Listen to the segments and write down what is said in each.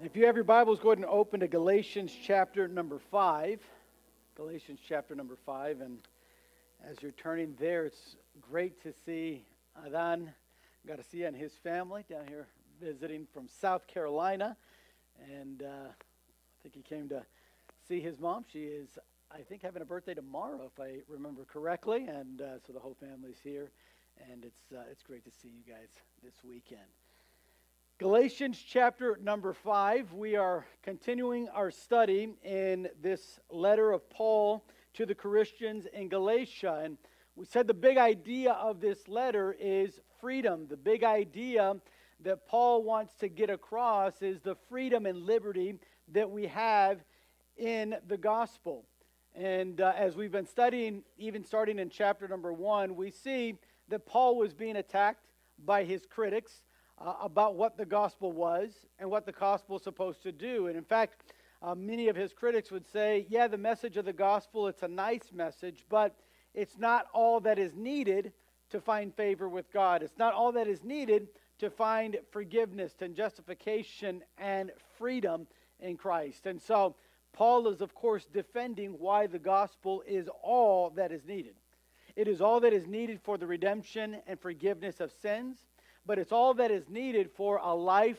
If you have your Bibles, go ahead and open to Galatians chapter number 5. Galatians chapter number 5. And as you're turning there, it's great to see Adan Garcia and his family down here visiting from South Carolina. And uh, I think he came to see his mom. She is, I think, having a birthday tomorrow, if I remember correctly. And uh, so the whole family's here. And it's, uh, it's great to see you guys this weekend. Galatians chapter number five. We are continuing our study in this letter of Paul to the Christians in Galatia. And we said the big idea of this letter is freedom. The big idea that Paul wants to get across is the freedom and liberty that we have in the gospel. And uh, as we've been studying, even starting in chapter number one, we see that Paul was being attacked by his critics uh, about what the gospel was and what the gospel is supposed to do. And in fact, uh, many of his critics would say, yeah, the message of the gospel, it's a nice message, but it's not all that is needed to find favor with God. It's not all that is needed to find forgiveness and justification and freedom in Christ. And so, Paul is, of course, defending why the gospel is all that is needed. It is all that is needed for the redemption and forgiveness of sins but it's all that is needed for a life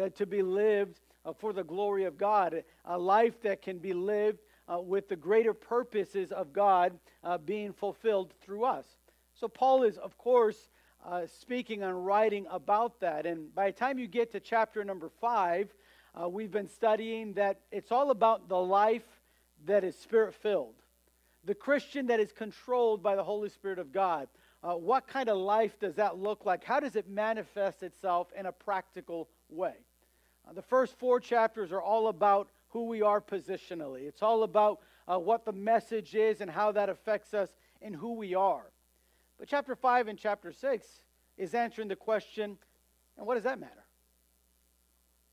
uh, to be lived uh, for the glory of God, a life that can be lived uh, with the greater purposes of God uh, being fulfilled through us. So, Paul is, of course, uh, speaking and writing about that. And by the time you get to chapter number five, uh, we've been studying that it's all about the life that is spirit filled, the Christian that is controlled by the Holy Spirit of God. Uh, what kind of life does that look like? How does it manifest itself in a practical way? Uh, the first four chapters are all about who we are positionally. It's all about uh, what the message is and how that affects us and who we are. But chapter 5 and chapter 6 is answering the question and what does that matter?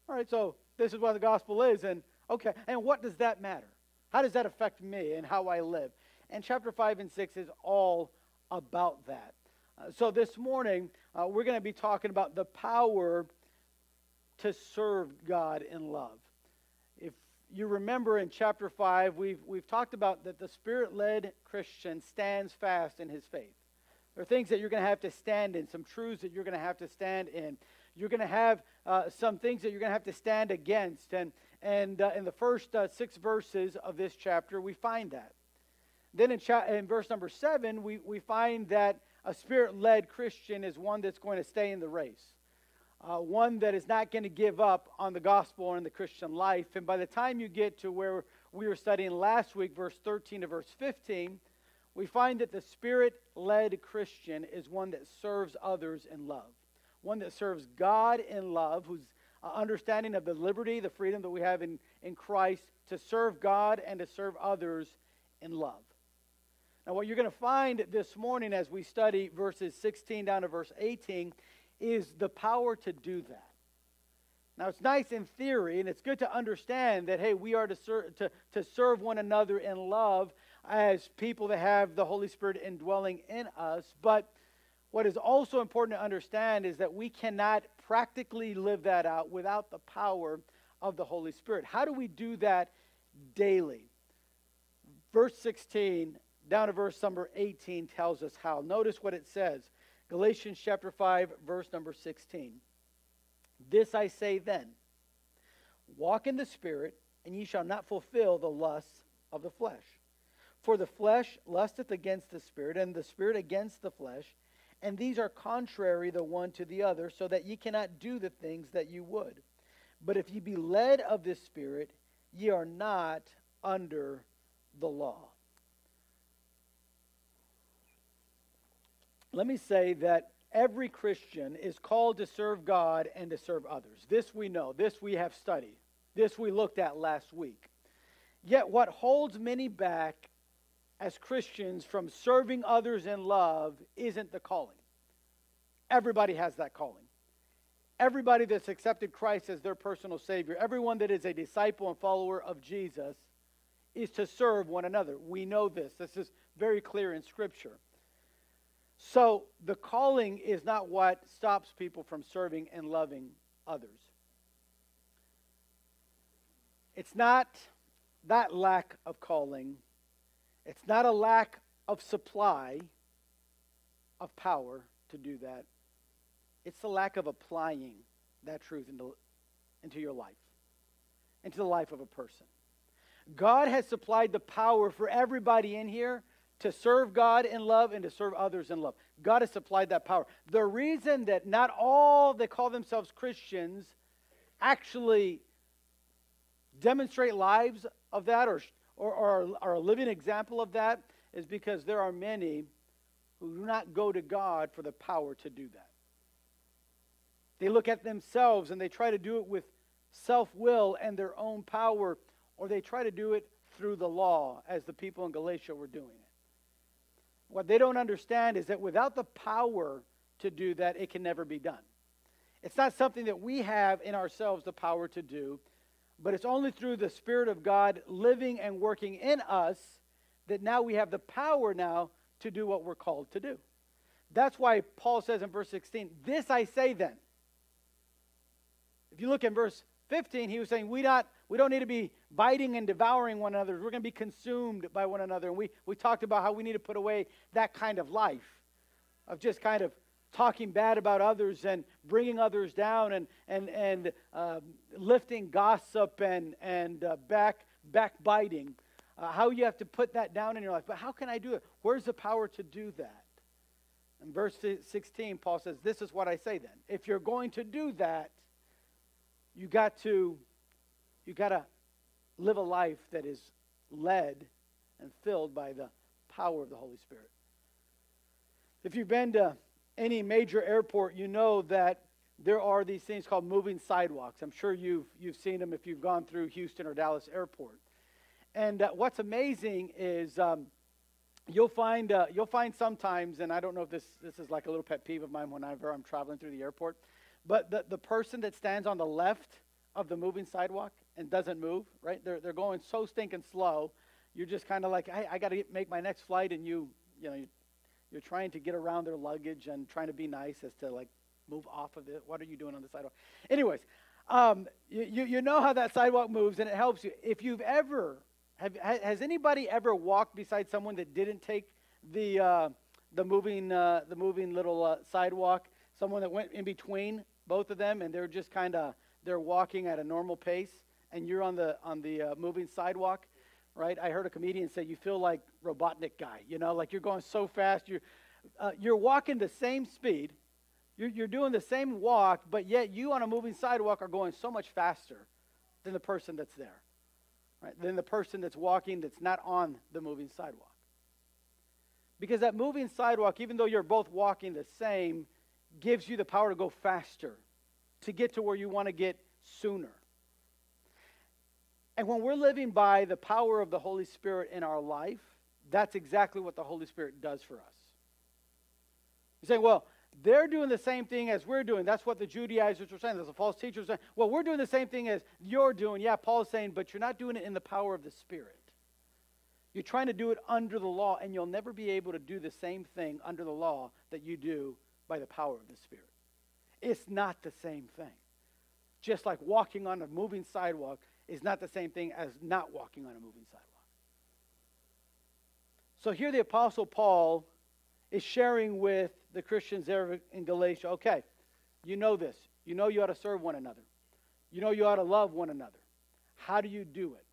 All right, so this is what the gospel is, and okay, and what does that matter? How does that affect me and how I live? And chapter 5 and 6 is all about that. Uh, so this morning, uh, we're going to be talking about the power to serve God in love. If you remember in chapter 5, we've, we've talked about that the Spirit led Christian stands fast in his faith. There are things that you're going to have to stand in, some truths that you're going to have to stand in. You're going to have uh, some things that you're going to have to stand against. And, and uh, in the first uh, six verses of this chapter, we find that. Then in, cha- in verse number seven, we, we find that a spirit led Christian is one that's going to stay in the race, uh, one that is not going to give up on the gospel and the Christian life. And by the time you get to where we were studying last week, verse 13 to verse 15, we find that the spirit led Christian is one that serves others in love, one that serves God in love, who's uh, understanding of the liberty, the freedom that we have in, in Christ to serve God and to serve others in love. Now, what you're going to find this morning as we study verses 16 down to verse 18 is the power to do that. Now, it's nice in theory, and it's good to understand that, hey, we are to, ser- to, to serve one another in love as people that have the Holy Spirit indwelling in us. But what is also important to understand is that we cannot practically live that out without the power of the Holy Spirit. How do we do that daily? Verse 16 down to verse number 18 tells us how. Notice what it says Galatians chapter 5, verse number 16. This I say then walk in the Spirit, and ye shall not fulfill the lusts of the flesh. For the flesh lusteth against the Spirit, and the Spirit against the flesh, and these are contrary the one to the other, so that ye cannot do the things that you would. But if ye be led of the Spirit, ye are not under the law. Let me say that every Christian is called to serve God and to serve others. This we know. This we have studied. This we looked at last week. Yet, what holds many back as Christians from serving others in love isn't the calling. Everybody has that calling. Everybody that's accepted Christ as their personal Savior, everyone that is a disciple and follower of Jesus, is to serve one another. We know this. This is very clear in Scripture. So the calling is not what stops people from serving and loving others. It's not that lack of calling, it's not a lack of supply of power to do that. It's the lack of applying that truth into, into your life, into the life of a person. God has supplied the power for everybody in here to serve God in love and to serve others in love. God has supplied that power. The reason that not all that call themselves Christians actually demonstrate lives of that or, or, or are a living example of that is because there are many who do not go to God for the power to do that. They look at themselves and they try to do it with self will and their own power, or they try to do it through the law, as the people in Galatia were doing it. What they don't understand is that without the power to do that, it can never be done. It's not something that we have in ourselves the power to do, but it's only through the Spirit of God living and working in us that now we have the power now to do what we're called to do. That's why Paul says in verse 16, This I say then. If you look in verse 15, he was saying, We, not, we don't need to be biting and devouring one another. We're going to be consumed by one another. And we, we talked about how we need to put away that kind of life of just kind of talking bad about others and bringing others down and, and, and uh, lifting gossip and, and uh, back, backbiting. Uh, how you have to put that down in your life. But how can I do it? Where's the power to do that? In verse 16, Paul says, This is what I say then. If you're going to do that, you got to you got to live a life that is led and filled by the power of the Holy Spirit. If you've been to any major airport, you know that there are these things called moving sidewalks. I'm sure you've, you've seen them if you've gone through Houston or Dallas Airport. And uh, what's amazing is um, you'll find uh, you'll find sometimes, and I don't know if this this is like a little pet peeve of mine whenever I'm traveling through the airport, but the, the person that stands on the left of the moving sidewalk and doesn't move, right? They're, they're going so stinking slow. You're just kind of like, hey, I got to make my next flight, and you, you know, you're trying to get around their luggage and trying to be nice as to like move off of it. What are you doing on the sidewalk? Anyways, um, you, you know how that sidewalk moves, and it helps you. If you've ever, have, has anybody ever walked beside someone that didn't take the, uh, the, moving, uh, the moving little uh, sidewalk? Someone that went in between both of them, and they're just kind of they're walking at a normal pace, and you're on the on the uh, moving sidewalk, right? I heard a comedian say you feel like Robotnik guy, you know, like you're going so fast, you're uh, you're walking the same speed, you're, you're doing the same walk, but yet you on a moving sidewalk are going so much faster than the person that's there, right? Than the person that's walking that's not on the moving sidewalk. Because that moving sidewalk, even though you're both walking the same, gives you the power to go faster, to get to where you want to get sooner. And when we're living by the power of the Holy Spirit in our life, that's exactly what the Holy Spirit does for us. You say, well, they're doing the same thing as we're doing. That's what the Judaizers were saying. That's the false teachers saying. Well, we're doing the same thing as you're doing. Yeah, Paul's saying, but you're not doing it in the power of the Spirit. You're trying to do it under the law, and you'll never be able to do the same thing under the law that you do by the power of the Spirit. It's not the same thing. Just like walking on a moving sidewalk is not the same thing as not walking on a moving sidewalk. So here the Apostle Paul is sharing with the Christians there in Galatia okay, you know this. You know you ought to serve one another. You know you ought to love one another. How do you do it?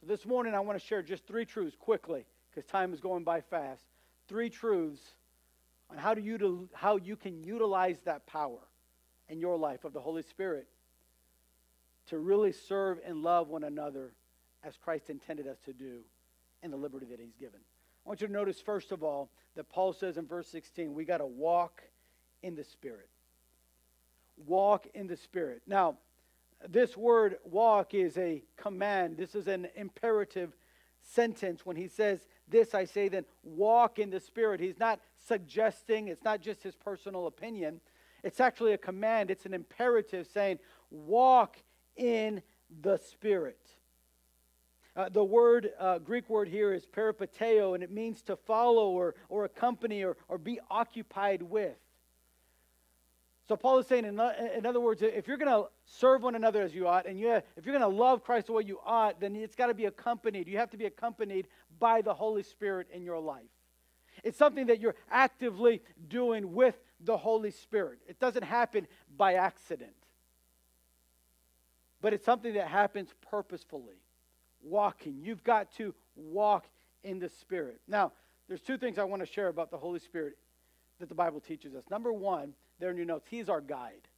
So this morning I want to share just three truths quickly because time is going by fast. Three truths how, to util- how you can utilize that power in your life of the Holy Spirit to really serve and love one another as Christ intended us to do in the liberty that He's given. I want you to notice, first of all, that Paul says in verse 16, we got to walk in the Spirit. Walk in the Spirit. Now, this word walk is a command, this is an imperative sentence when he says, This I say then, walk in the Spirit. He's not suggesting, it's not just his personal opinion. It's actually a command, it's an imperative saying, Walk in the Spirit. Uh, the word, uh, Greek word here is peripateo, and it means to follow or, or accompany or, or be occupied with. So Paul is saying, in, in other words, if you're going to serve one another as you ought, and you, if you're going to love Christ the way you ought, then it's got to be accompanied. You have to be accompanied by the Holy Spirit in your life. It's something that you're actively doing with the Holy Spirit. It doesn't happen by accident, but it's something that happens purposefully. Walking. You've got to walk in the Spirit. Now, there's two things I want to share about the Holy Spirit that the Bible teaches us. Number one, there in your notes, He's our guide.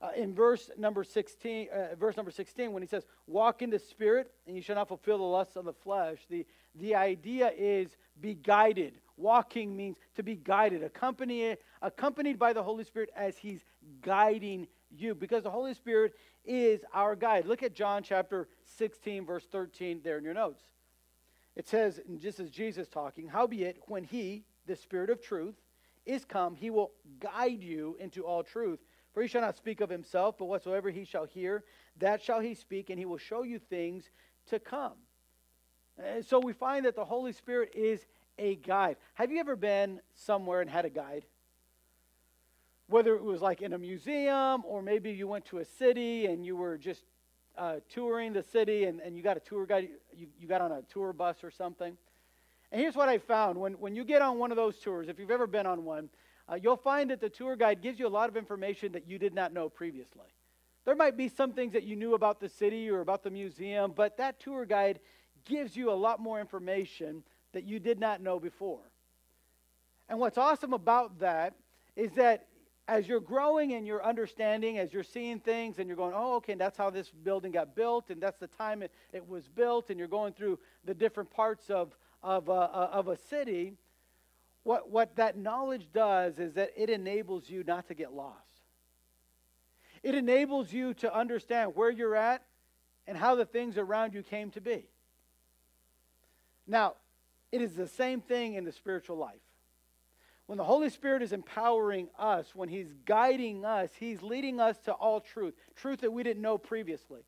Uh, in verse number 16, uh, verse number 16, when he says, "Walk in the Spirit, and you shall not fulfill the lusts of the flesh," the the idea is be guided. Walking means to be guided, accompanied accompanied by the Holy Spirit as He's guiding you, because the Holy Spirit is our guide. Look at John chapter 16, verse 13, there in your notes. It says, and just as Jesus talking, howbeit, when he, the Spirit of truth, is come, he will guide you into all truth. For he shall not speak of himself, but whatsoever he shall hear, that shall he speak, and he will show you things to come. And so we find that the Holy Spirit is a guide. Have you ever been somewhere and had a guide? Whether it was like in a museum or maybe you went to a city and you were just uh, touring the city and, and you got a tour guide, you, you got on a tour bus or something. And here's what I found when, when you get on one of those tours, if you've ever been on one, uh, you'll find that the tour guide gives you a lot of information that you did not know previously. There might be some things that you knew about the city or about the museum, but that tour guide gives you a lot more information that you did not know before. And what's awesome about that is that as you're growing in your understanding, as you're seeing things and you're going, oh, okay, that's how this building got built, and that's the time it, it was built, and you're going through the different parts of, of, uh, uh, of a city, what, what that knowledge does is that it enables you not to get lost. It enables you to understand where you're at and how the things around you came to be. Now, it is the same thing in the spiritual life. When the Holy Spirit is empowering us, when He's guiding us, He's leading us to all truth, truth that we didn't know previously,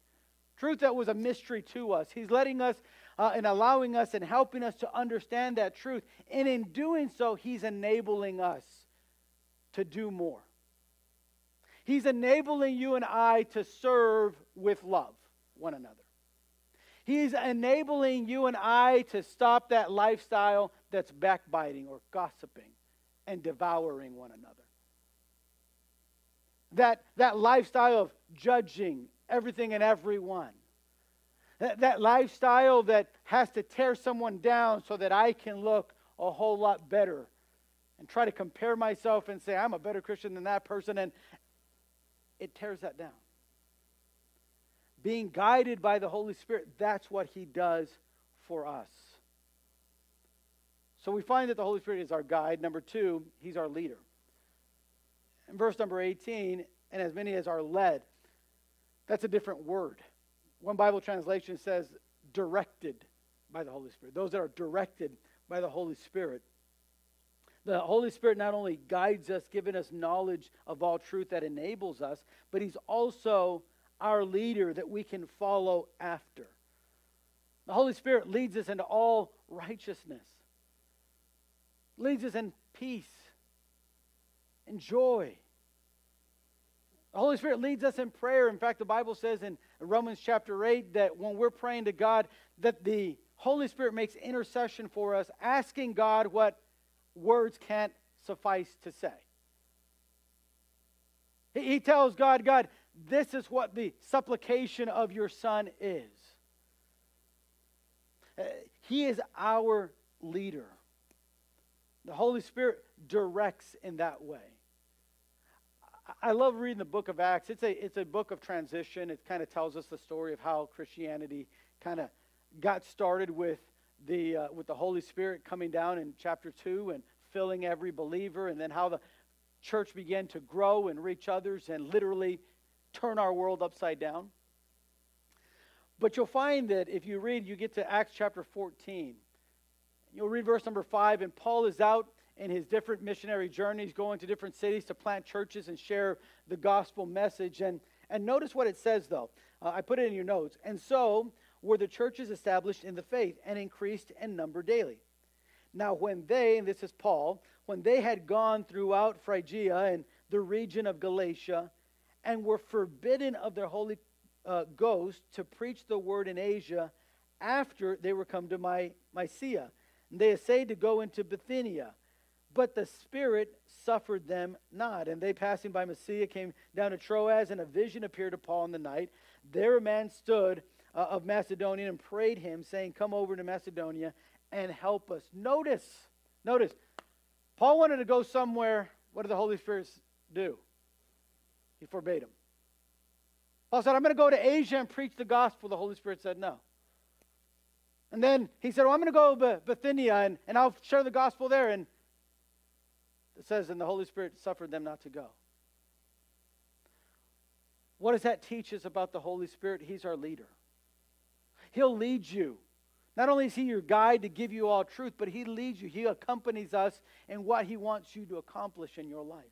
truth that was a mystery to us. He's letting us uh, and allowing us and helping us to understand that truth. And in doing so, He's enabling us to do more. He's enabling you and I to serve with love one another. He's enabling you and I to stop that lifestyle that's backbiting or gossiping and devouring one another. That, that lifestyle of judging everything and everyone. That, that lifestyle that has to tear someone down so that I can look a whole lot better and try to compare myself and say, I'm a better Christian than that person. And it tears that down being guided by the Holy Spirit, that's what He does for us. So we find that the Holy Spirit is our guide. Number two, He's our leader. In verse number 18, and as many as are led, that's a different word. One Bible translation says directed by the Holy Spirit. Those that are directed by the Holy Spirit. The Holy Spirit not only guides us, giving us knowledge of all truth that enables us, but He's also our leader that we can follow after. The Holy Spirit leads us into all righteousness, leads us in peace and joy. The Holy Spirit leads us in prayer. In fact, the Bible says in Romans chapter 8 that when we're praying to God, that the Holy Spirit makes intercession for us, asking God what words can't suffice to say. He tells God, God, this is what the supplication of your Son is. Uh, he is our leader. The Holy Spirit directs in that way. I love reading the book of Acts. It's a, it's a book of transition. It kind of tells us the story of how Christianity kind of got started with the, uh, with the Holy Spirit coming down in chapter 2 and filling every believer, and then how the church began to grow and reach others and literally turn our world upside down. But you'll find that if you read, you get to Acts chapter 14. You'll read verse number 5, and Paul is out in his different missionary journeys, going to different cities to plant churches and share the gospel message. And, and notice what it says, though. Uh, I put it in your notes. And so were the churches established in the faith and increased in number daily. Now, when they, and this is Paul, when they had gone throughout Phrygia and the region of Galatia and were forbidden of their Holy uh, Ghost to preach the word in Asia after they were come to My, Mysia. And they essayed to go into Bithynia, but the Spirit suffered them not. And they, passing by Mysia, came down to Troas, and a vision appeared to Paul in the night. There a man stood uh, of Macedonia and prayed him, saying, Come over to Macedonia and help us. Notice, notice, Paul wanted to go somewhere. What did the Holy Spirit do? He forbade him. Paul said, I'm going to go to Asia and preach the gospel. The Holy Spirit said, No. And then he said, well, I'm going to go to Bithynia and, and I'll share the gospel there. And it says, And the Holy Spirit suffered them not to go. What does that teach us about the Holy Spirit? He's our leader. He'll lead you. Not only is He your guide to give you all truth, but He leads you. He accompanies us in what He wants you to accomplish in your life.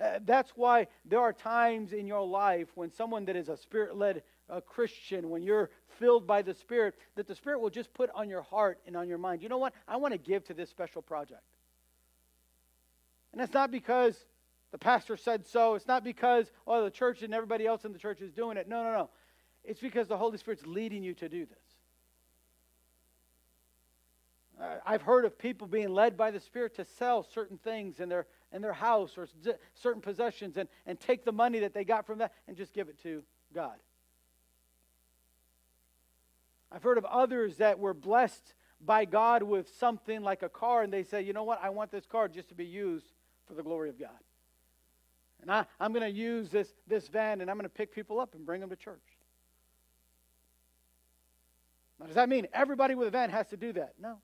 Uh, that's why there are times in your life when someone that is a spirit led uh, Christian, when you're filled by the Spirit, that the Spirit will just put on your heart and on your mind, you know what? I want to give to this special project. And it's not because the pastor said so. It's not because, oh, the church and everybody else in the church is doing it. No, no, no. It's because the Holy Spirit's leading you to do this. I've heard of people being led by the Spirit to sell certain things in their, in their house or certain possessions and, and take the money that they got from that and just give it to God. I've heard of others that were blessed by God with something like a car, and they say, you know what, I want this car just to be used for the glory of God. And I, I'm going to use this, this van and I'm going to pick people up and bring them to church. Now, does that mean everybody with a van has to do that? No.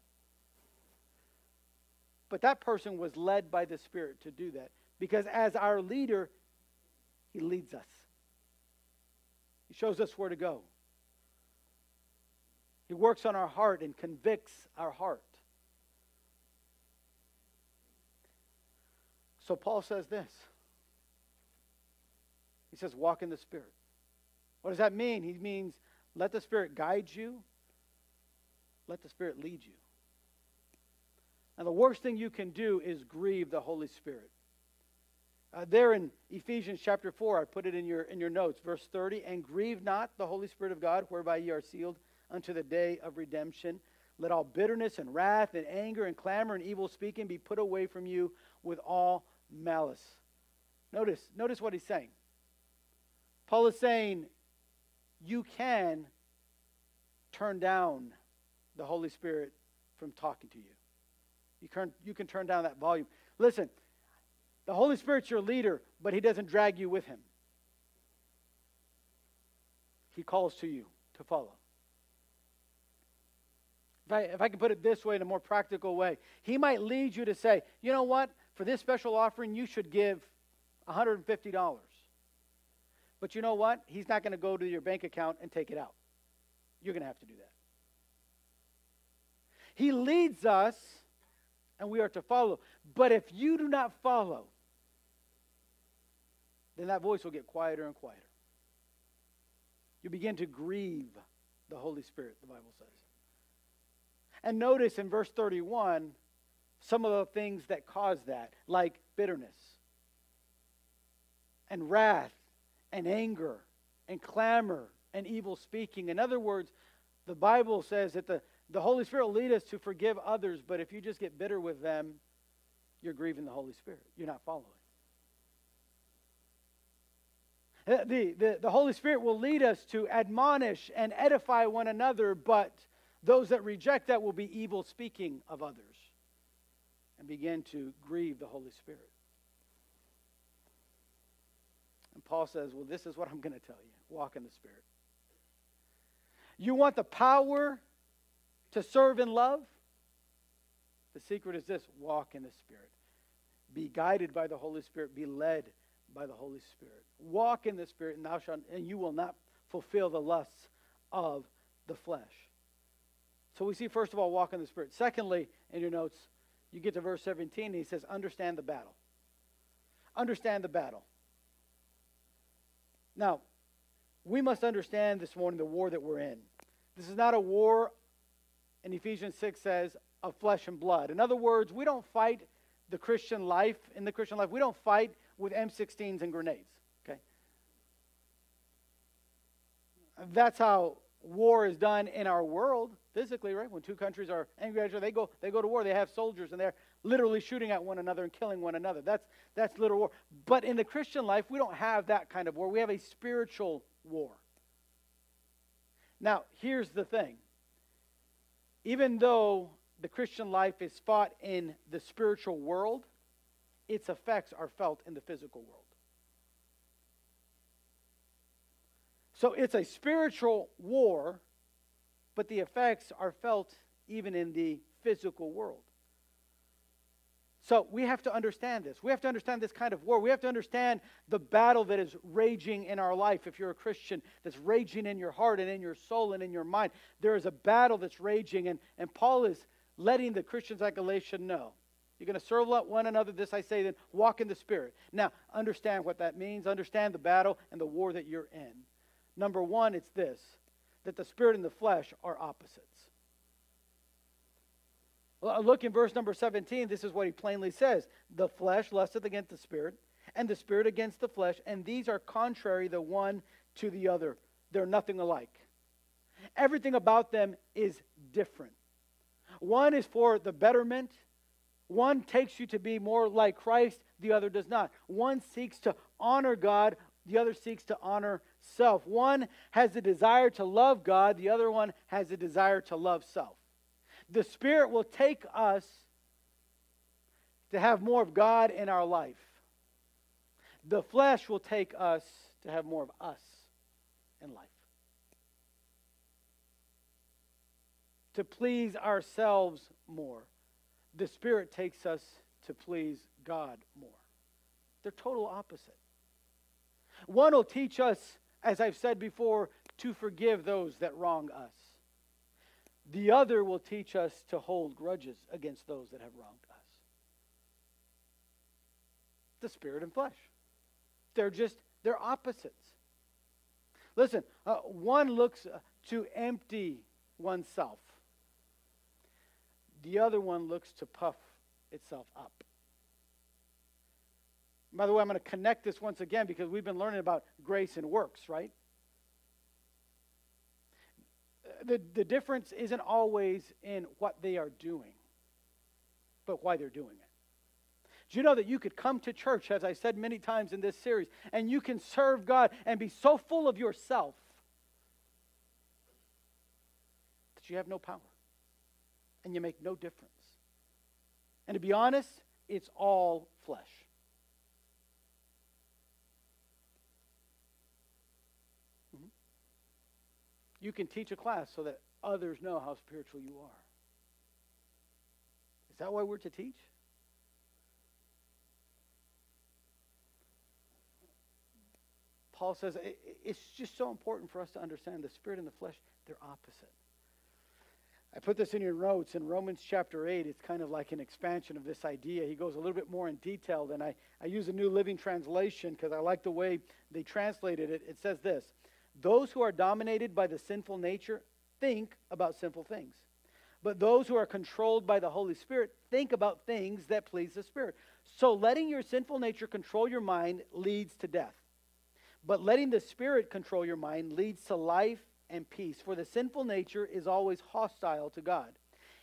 But that person was led by the Spirit to do that because as our leader, he leads us. He shows us where to go. He works on our heart and convicts our heart. So Paul says this. He says, walk in the Spirit. What does that mean? He means let the Spirit guide you, let the Spirit lead you. And the worst thing you can do is grieve the Holy Spirit. Uh, there in Ephesians chapter 4, I put it in your, in your notes, verse 30, and grieve not the Holy Spirit of God, whereby ye are sealed unto the day of redemption. Let all bitterness and wrath and anger and clamor and evil speaking be put away from you with all malice. Notice, notice what he's saying. Paul is saying you can turn down the Holy Spirit from talking to you. You can, you can turn down that volume. Listen, the Holy Spirit's your leader, but He doesn't drag you with Him. He calls to you to follow. If I, if I can put it this way in a more practical way, He might lead you to say, you know what, for this special offering, you should give $150. But you know what? He's not going to go to your bank account and take it out. You're going to have to do that. He leads us and we are to follow. But if you do not follow, then that voice will get quieter and quieter. You begin to grieve the Holy Spirit, the Bible says. And notice in verse 31 some of the things that cause that, like bitterness and wrath and anger and clamor and evil speaking. In other words, the Bible says that the, the Holy Spirit will lead us to forgive others, but if you just get bitter with them, you're grieving the Holy Spirit. You're not following. Uh, the, the, the Holy Spirit will lead us to admonish and edify one another, but those that reject that will be evil speaking of others and begin to grieve the Holy Spirit. And Paul says, Well, this is what I'm going to tell you walk in the Spirit. You want the power to serve in love? The secret is this walk in the Spirit. Be guided by the Holy Spirit. Be led by the Holy Spirit. Walk in the Spirit, and thou shalt, and you will not fulfill the lusts of the flesh. So we see, first of all, walk in the Spirit. Secondly, in your notes, you get to verse 17, and he says, Understand the battle. Understand the battle. Now, we must understand this morning the war that we're in. This is not a war and Ephesians 6 says, of flesh and blood. In other words, we don't fight the Christian life, in the Christian life, we don't fight with M16s and grenades, okay? That's how war is done in our world physically, right? When two countries are angry at each other, they go, they go to war. They have soldiers and they're literally shooting at one another and killing one another. That's, that's literal war. But in the Christian life, we don't have that kind of war. We have a spiritual war. Now, here's the thing. Even though the Christian life is fought in the spiritual world, its effects are felt in the physical world. So it's a spiritual war, but the effects are felt even in the physical world. So we have to understand this. We have to understand this kind of war. We have to understand the battle that is raging in our life. If you're a Christian, that's raging in your heart and in your soul and in your mind. There is a battle that's raging, and, and Paul is letting the Christians at Galatia know. You're going to serve one another. This I say, then walk in the Spirit. Now, understand what that means. Understand the battle and the war that you're in. Number one, it's this that the Spirit and the flesh are opposites. Look in verse number 17. This is what he plainly says The flesh lusteth against the Spirit, and the Spirit against the flesh, and these are contrary the one to the other. They're nothing alike. Everything about them is different. One is for the betterment. One takes you to be more like Christ, the other does not. One seeks to honor God, the other seeks to honor self. One has a desire to love God, the other one has a desire to love self. The Spirit will take us to have more of God in our life. The flesh will take us to have more of us in life. to please ourselves more. The Spirit takes us to please God more. They're total opposite. One will teach us, as I've said before, to forgive those that wrong us. The other will teach us to hold grudges against those that have wronged us. The spirit and flesh. They're just, they're opposites. Listen, uh, one looks to empty oneself the other one looks to puff itself up. By the way, I'm going to connect this once again because we've been learning about grace and works, right? The, the difference isn't always in what they are doing, but why they're doing it. Do you know that you could come to church, as I said many times in this series, and you can serve God and be so full of yourself that you have no power? and you make no difference. And to be honest, it's all flesh. You can teach a class so that others know how spiritual you are. Is that why we're to teach? Paul says it's just so important for us to understand the spirit and the flesh, they're opposite. I put this in your notes in Romans chapter 8. It's kind of like an expansion of this idea. He goes a little bit more in detail than I, I use a New Living Translation because I like the way they translated it. It says this Those who are dominated by the sinful nature think about sinful things. But those who are controlled by the Holy Spirit think about things that please the Spirit. So letting your sinful nature control your mind leads to death. But letting the Spirit control your mind leads to life and peace. For the sinful nature is always hostile to God.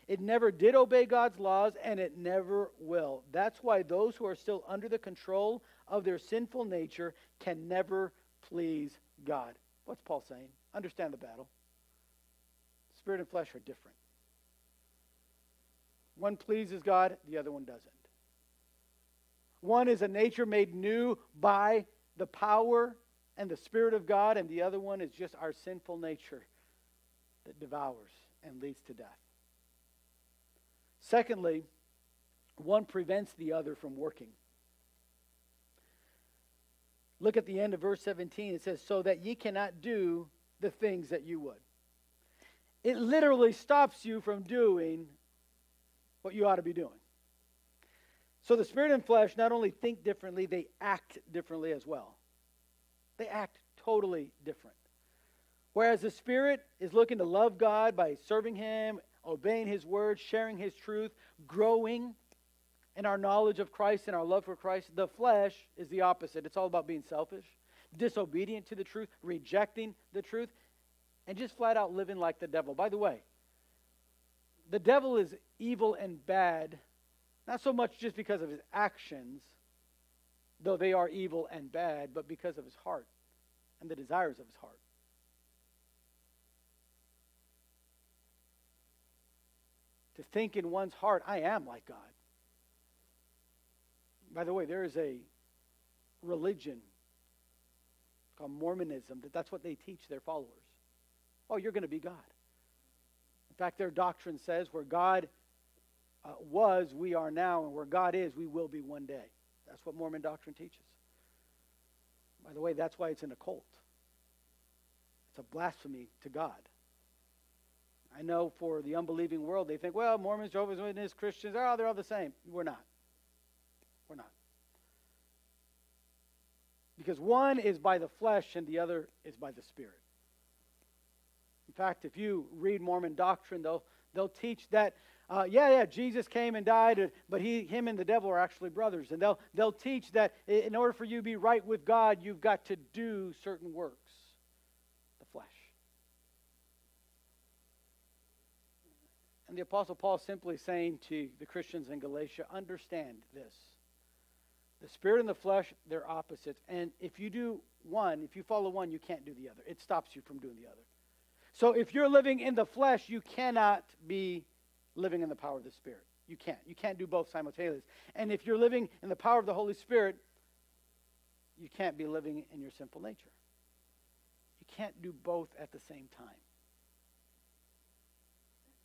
It never did obey God's laws, and it never will. That's why those who are still under the control of their sinful nature can never please God. What's Paul saying? Understand the battle. Spirit and flesh are different. One pleases God, the other one doesn't. One is a nature made new by the power and the Spirit of God, and the other one is just our sinful nature that devours and leads to death. Secondly, one prevents the other from working. Look at the end of verse 17. It says, So that ye cannot do the things that you would. It literally stops you from doing what you ought to be doing. So the spirit and flesh not only think differently, they act differently as well. They act totally different. Whereas the Spirit is looking to love God by serving Him, obeying His word, sharing His truth, growing, in our knowledge of Christ and our love for Christ, the flesh is the opposite. It's all about being selfish, disobedient to the truth, rejecting the truth, and just flat out living like the devil. By the way, the devil is evil and bad, not so much just because of his actions, though they are evil and bad, but because of his heart and the desires of his heart. To think in one's heart, I am like God. By the way, there is a religion called Mormonism that that's what they teach their followers. Oh, you're going to be God. In fact, their doctrine says where God uh, was, we are now, and where God is, we will be one day. That's what Mormon doctrine teaches. By the way, that's why it's an occult. It's a blasphemy to God. I know for the unbelieving world, they think, well, Mormons, Jehovah's Witnesses, Christians, oh, they're all the same. We're not. We're not. Because one is by the flesh and the other is by the Spirit. In fact, if you read Mormon doctrine, they'll, they'll teach that, uh, yeah, yeah, Jesus came and died, but he, him and the devil are actually brothers. And they'll, they'll teach that in order for you to be right with God, you've got to do certain works, the flesh. And the Apostle Paul simply saying to the Christians in Galatia, understand this. The spirit and the flesh, they're opposites. And if you do one, if you follow one, you can't do the other. It stops you from doing the other. So if you're living in the flesh, you cannot be living in the power of the Spirit. You can't. You can't do both simultaneously. And if you're living in the power of the Holy Spirit, you can't be living in your sinful nature. You can't do both at the same time.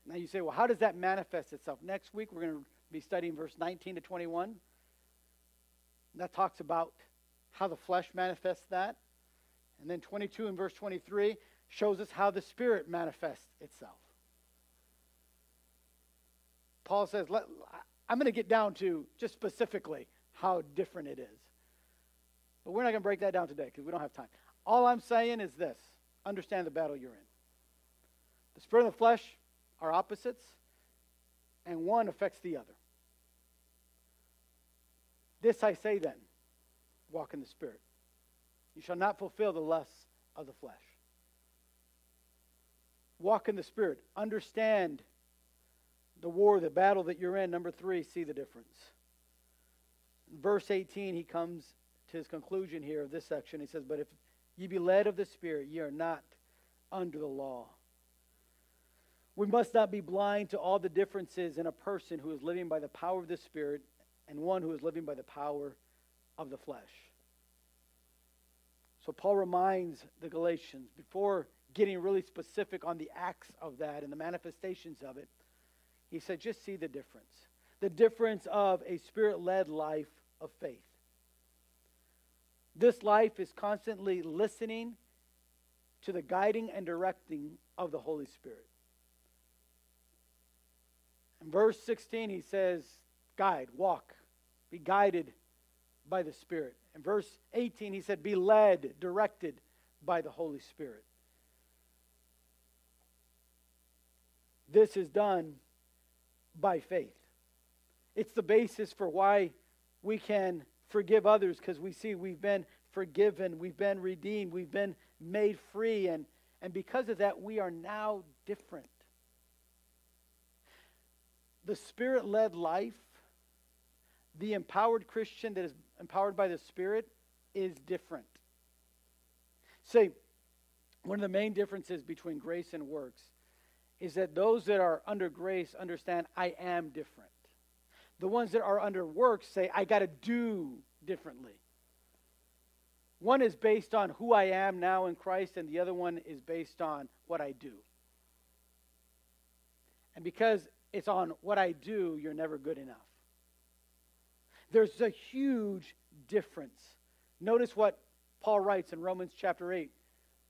Now you say, well, how does that manifest itself? Next week, we're going to be studying verse 19 to 21. That talks about how the flesh manifests that. And then 22 and verse 23 shows us how the Spirit manifests itself. Paul says, let, I'm going to get down to just specifically how different it is. But we're not going to break that down today because we don't have time. All I'm saying is this understand the battle you're in. The spirit and the flesh are opposites, and one affects the other. This I say then walk in the Spirit. You shall not fulfill the lusts of the flesh. Walk in the Spirit. Understand the war, the battle that you're in. Number three, see the difference. Verse 18, he comes to his conclusion here of this section. He says, But if ye be led of the Spirit, ye are not under the law. We must not be blind to all the differences in a person who is living by the power of the Spirit and one who is living by the power of the flesh. So Paul reminds the Galatians, before getting really specific on the acts of that and the manifestations of it, he said, just see the difference. The difference of a spirit led life of faith. This life is constantly listening to the guiding and directing of the Holy Spirit. In verse 16, he says, Guide, walk, be guided by the Spirit. In verse 18, he said, Be led, directed by the Holy Spirit. This is done by faith. It's the basis for why we can forgive others because we see we've been forgiven, we've been redeemed, we've been made free, and, and because of that, we are now different. The Spirit led life the empowered Christian that is empowered by the Spirit is different. See, one of the main differences between grace and works is that those that are under grace understand I am different. The ones that are under works say I got to do differently. One is based on who I am now in Christ, and the other one is based on what I do. And because it's on what I do, you're never good enough. There's a huge difference. Notice what Paul writes in Romans chapter 8,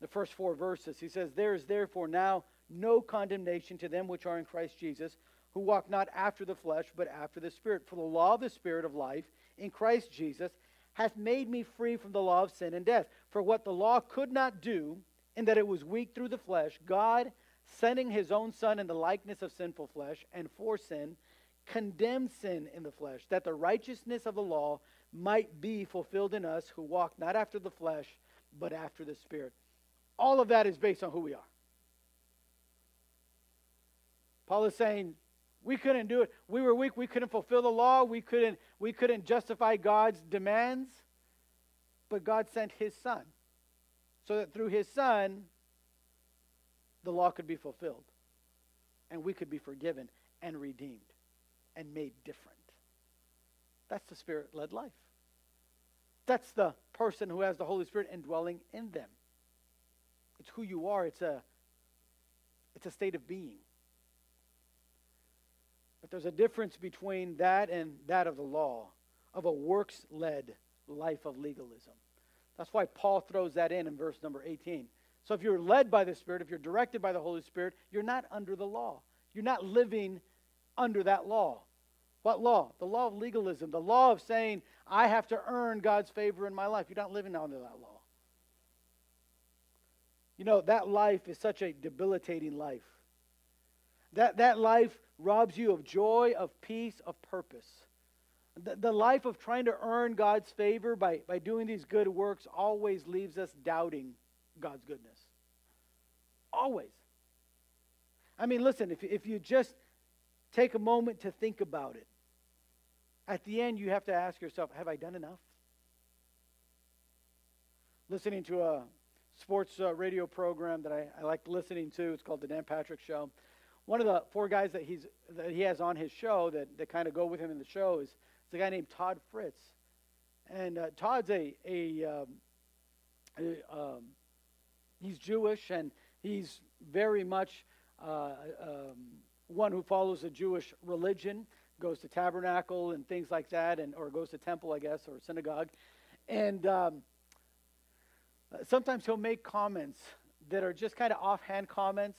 the first four verses. He says, There is therefore now no condemnation to them which are in Christ Jesus, who walk not after the flesh, but after the Spirit. For the law of the Spirit of life in Christ Jesus hath made me free from the law of sin and death. For what the law could not do, in that it was weak through the flesh, God, sending his own Son in the likeness of sinful flesh, and for sin, condemned sin in the flesh, that the righteousness of the law might be fulfilled in us who walk not after the flesh, but after the Spirit. All of that is based on who we are. Paul is saying, we couldn't do it. We were weak. We couldn't fulfill the law. We couldn't, we couldn't justify God's demands. But God sent his son so that through his son, the law could be fulfilled and we could be forgiven and redeemed and made different. That's the spirit led life. That's the person who has the Holy Spirit indwelling in them. It's who you are. It's a, it's a state of being. But there's a difference between that and that of the law, of a works led life of legalism. That's why Paul throws that in in verse number 18. So if you're led by the Spirit, if you're directed by the Holy Spirit, you're not under the law. You're not living under that law. What law? The law of legalism, the law of saying, I have to earn God's favor in my life. You're not living under that law. You know, that life is such a debilitating life. That, that life robs you of joy, of peace, of purpose. The, the life of trying to earn God's favor by, by doing these good works always leaves us doubting God's goodness. Always. I mean, listen, if, if you just take a moment to think about it, at the end you have to ask yourself, have I done enough? Listening to a sports uh, radio program that I, I like listening to, it's called The Dan Patrick Show. One of the four guys that, he's, that he has on his show that, that kind of go with him in the show is, is a guy named Todd Fritz. And uh, Todd's a, a, um, a um, he's Jewish and he's very much uh, um, one who follows a Jewish religion, goes to tabernacle and things like that, and or goes to temple, I guess, or synagogue, and um, sometimes he'll make comments that are just kind of offhand comments.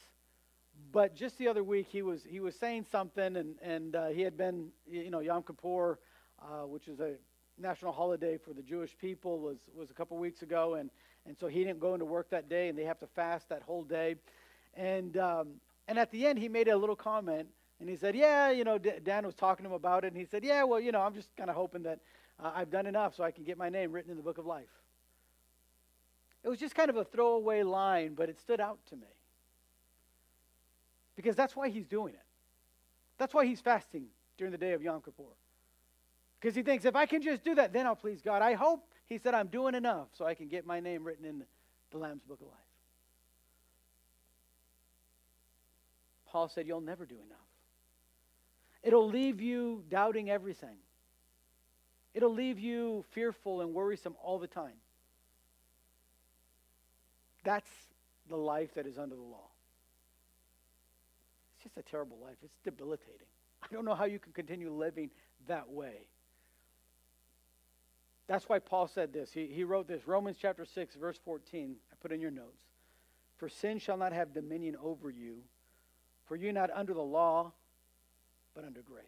But just the other week, he was he was saying something, and and uh, he had been, you know, Yom Kippur, uh, which is a national holiday for the Jewish people, was was a couple weeks ago, and and so he didn't go into work that day, and they have to fast that whole day, and um, and at the end, he made a little comment, and he said, "Yeah, you know, D- Dan was talking to him about it, and he said, yeah, well, you know, I'm just kind of hoping that uh, I've done enough so I can get my name written in the book of life." It was just kind of a throwaway line, but it stood out to me because that's why he's doing it. That's why he's fasting during the day of Yom Kippur. Because he thinks, if I can just do that, then I'll please God. I hope, he said, I'm doing enough so I can get my name written in the Lamb's Book of Life. Paul said, You'll never do enough. It'll leave you doubting everything, it'll leave you fearful and worrisome all the time. That's the life that is under the law. It's just a terrible life. It's debilitating. I don't know how you can continue living that way. That's why Paul said this. He, he wrote this Romans chapter 6, verse 14. I put in your notes. For sin shall not have dominion over you, for you're not under the law, but under grace.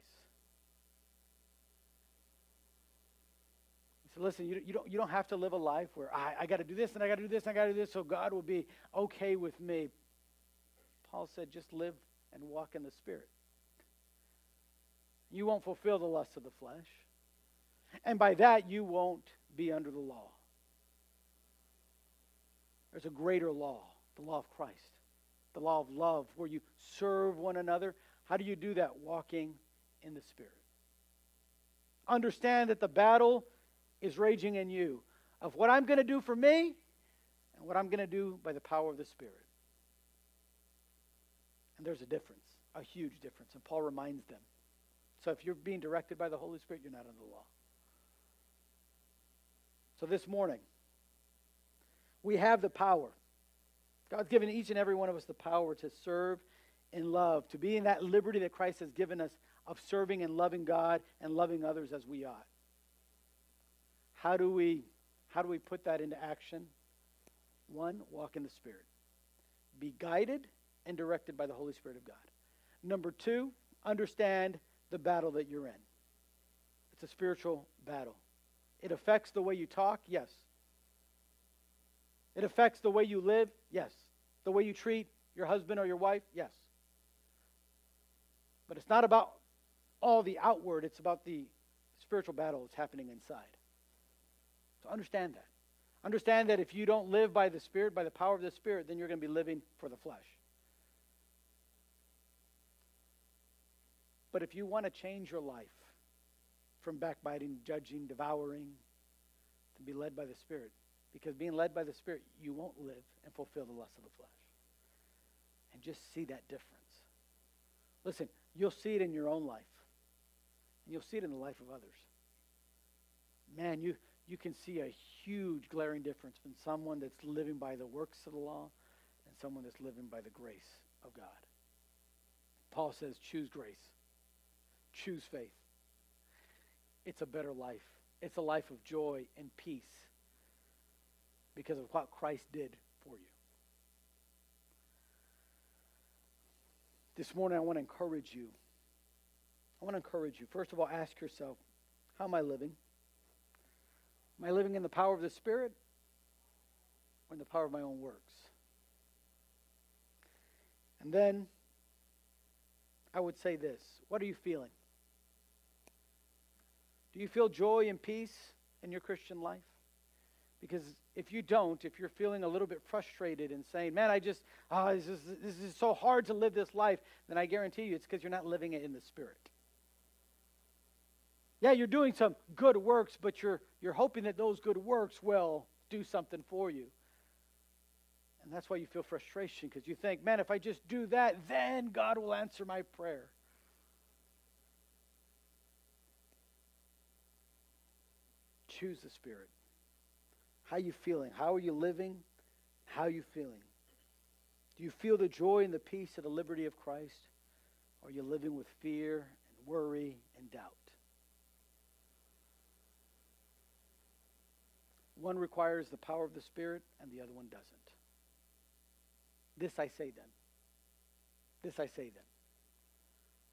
So listen, you, you, don't, you don't have to live a life where I, I got to do this and I got to do this and I got to do this so God will be okay with me. Paul said, just live and walk in the Spirit. You won't fulfill the lusts of the flesh. And by that, you won't be under the law. There's a greater law, the law of Christ, the law of love, where you serve one another. How do you do that? Walking in the Spirit. Understand that the battle is raging in you of what I'm going to do for me and what I'm going to do by the power of the Spirit. And there's a difference, a huge difference. And Paul reminds them. So if you're being directed by the Holy Spirit, you're not under the law. So this morning, we have the power. God's given each and every one of us the power to serve in love, to be in that liberty that Christ has given us of serving and loving God and loving others as we ought. How do we how do we put that into action? One, walk in the Spirit. Be guided and directed by the Holy Spirit of God. Number two, understand the battle that you're in. It's a spiritual battle. It affects the way you talk? Yes. It affects the way you live? Yes. The way you treat your husband or your wife? Yes. But it's not about all the outward, it's about the spiritual battle that's happening inside. So understand that. Understand that if you don't live by the Spirit, by the power of the Spirit, then you're going to be living for the flesh. But if you want to change your life from backbiting, judging, devouring, to be led by the Spirit, because being led by the Spirit, you won't live and fulfill the lust of the flesh. And just see that difference. Listen, you'll see it in your own life, and you'll see it in the life of others. Man, you, you can see a huge glaring difference from someone that's living by the works of the law and someone that's living by the grace of God. Paul says, choose grace, choose faith. It's a better life. It's a life of joy and peace because of what Christ did for you. This morning, I want to encourage you. I want to encourage you. First of all, ask yourself, how am I living? Am I living in the power of the Spirit or in the power of my own works? And then I would say this What are you feeling? Do you feel joy and peace in your Christian life? Because if you don't, if you're feeling a little bit frustrated and saying, man, I just, oh, this, is, this is so hard to live this life, then I guarantee you it's because you're not living it in the Spirit. Yeah, you're doing some good works, but you're, you're hoping that those good works will do something for you. And that's why you feel frustration because you think, man, if I just do that, then God will answer my prayer. Choose the Spirit. How are you feeling? How are you living? How are you feeling? Do you feel the joy and the peace and the liberty of Christ? Or are you living with fear and worry and doubt? One requires the power of the Spirit, and the other one doesn't. This I say then. This I say then.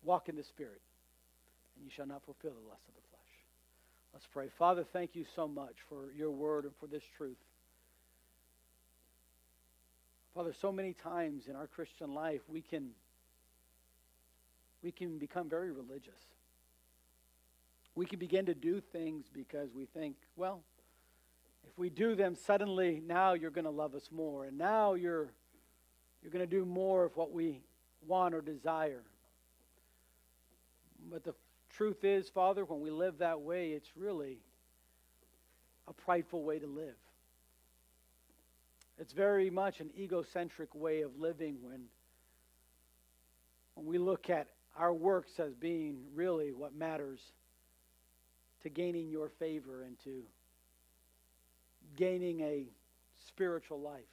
Walk in the Spirit, and you shall not fulfill the lust of the flesh. Let's pray. Father, thank you so much for your word and for this truth. Father, so many times in our Christian life we can we can become very religious. We can begin to do things because we think, well, if we do them suddenly now you're going to love us more and now you're you're going to do more of what we want or desire but the truth is father when we live that way it's really a prideful way to live it's very much an egocentric way of living when when we look at our works as being really what matters to gaining your favor and to gaining a spiritual life.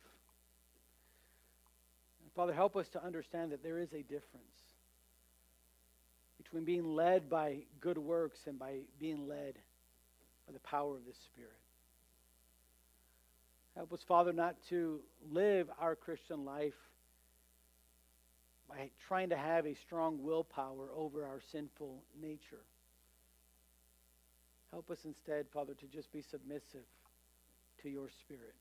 And Father, help us to understand that there is a difference between being led by good works and by being led by the power of the Spirit. Help us, Father, not to live our Christian life by trying to have a strong willpower over our sinful nature. Help us instead, Father, to just be submissive to your Spirit.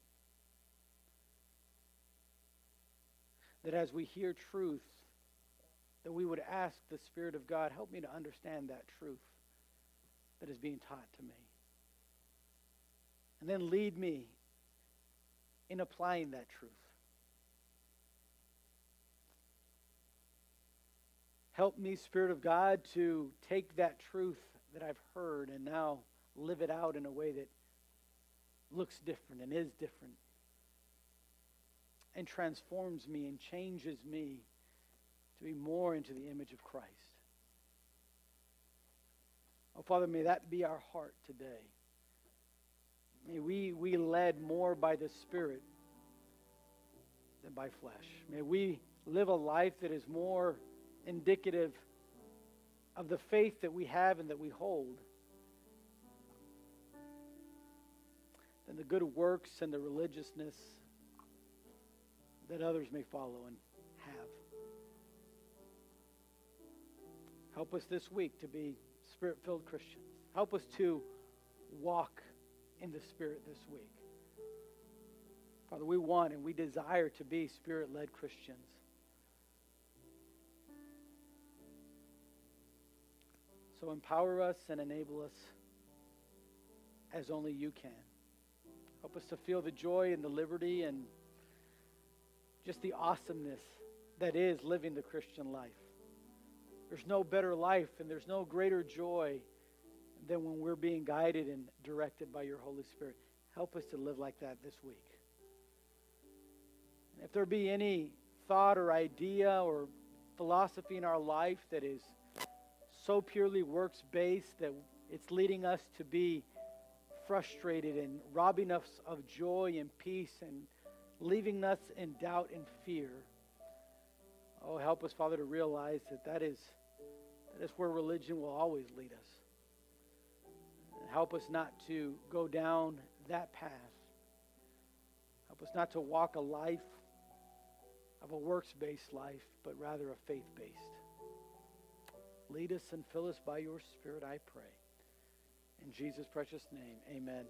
That as we hear truth, that we would ask the Spirit of God, help me to understand that truth that is being taught to me. And then lead me in applying that truth. Help me, Spirit of God, to take that truth that I've heard and now live it out in a way that looks different and is different and transforms me and changes me to be more into the image of Christ. Oh, Father, may that be our heart today. May we be led more by the Spirit than by flesh. May we live a life that is more indicative of the faith that we have and that we hold than the good works and the religiousness that others may follow and Help us this week to be spirit filled Christians. Help us to walk in the Spirit this week. Father, we want and we desire to be spirit led Christians. So empower us and enable us as only you can. Help us to feel the joy and the liberty and just the awesomeness that is living the Christian life. There's no better life and there's no greater joy than when we're being guided and directed by your Holy Spirit. Help us to live like that this week. If there be any thought or idea or philosophy in our life that is so purely works based that it's leading us to be frustrated and robbing us of joy and peace and leaving us in doubt and fear. Oh, help us, Father, to realize that that is, that is where religion will always lead us. Help us not to go down that path. Help us not to walk a life of a works based life, but rather a faith based. Lead us and fill us by your Spirit, I pray. In Jesus' precious name, amen.